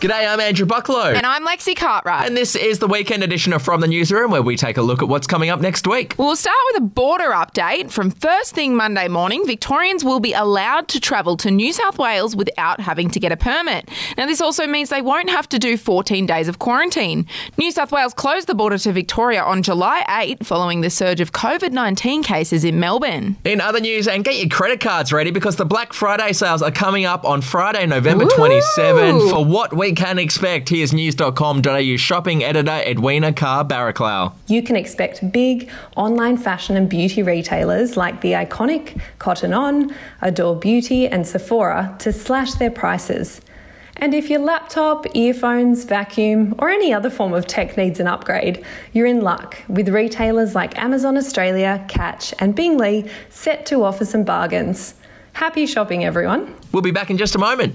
G'day, I'm Andrew Bucklow. And I'm Lexi Cartwright. And this is the weekend edition of From the Newsroom, where we take a look at what's coming up next week. We'll start with a border update. From first thing Monday morning, Victorians will be allowed to travel to New South Wales without having to get a permit. Now, this also means they won't have to do 14 days of quarantine. New South Wales closed the border to Victoria on July 8 following the surge of COVID 19 cases in Melbourne. In other news, and get your credit cards ready because the Black Friday sales are coming up on Friday, November 27. For what we can expect, here's news.com.au shopping editor Edwina Carr Barraclough. You can expect big online fashion and beauty retailers like the iconic Cotton On, Adore Beauty, and Sephora to slash their prices. And if your laptop, earphones, vacuum, or any other form of tech needs an upgrade, you're in luck with retailers like Amazon Australia, Catch, and Bing Lee set to offer some bargains. Happy shopping, everyone. We'll be back in just a moment.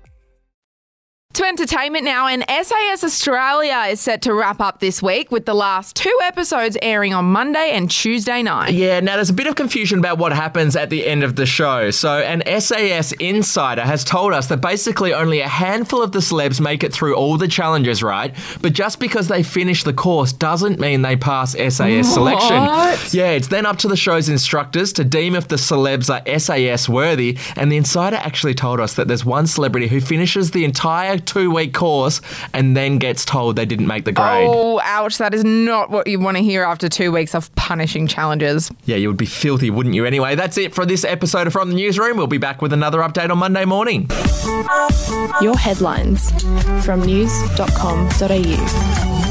To entertainment now, and SAS Australia is set to wrap up this week with the last two episodes airing on Monday and Tuesday night. Yeah, now there's a bit of confusion about what happens at the end of the show. So, an SAS insider has told us that basically only a handful of the celebs make it through all the challenges, right? But just because they finish the course doesn't mean they pass SAS selection. Yeah, it's then up to the show's instructors to deem if the celebs are SAS worthy. And the insider actually told us that there's one celebrity who finishes the entire two week course and then gets told they didn't make the grade. Oh, ouch. That is not what you want to hear after two weeks of punishing challenges. Yeah, you would be filthy, wouldn't you? Anyway, that's it for this episode of From the Newsroom. We'll be back with another update on Monday morning. Your headlines from news.com.au.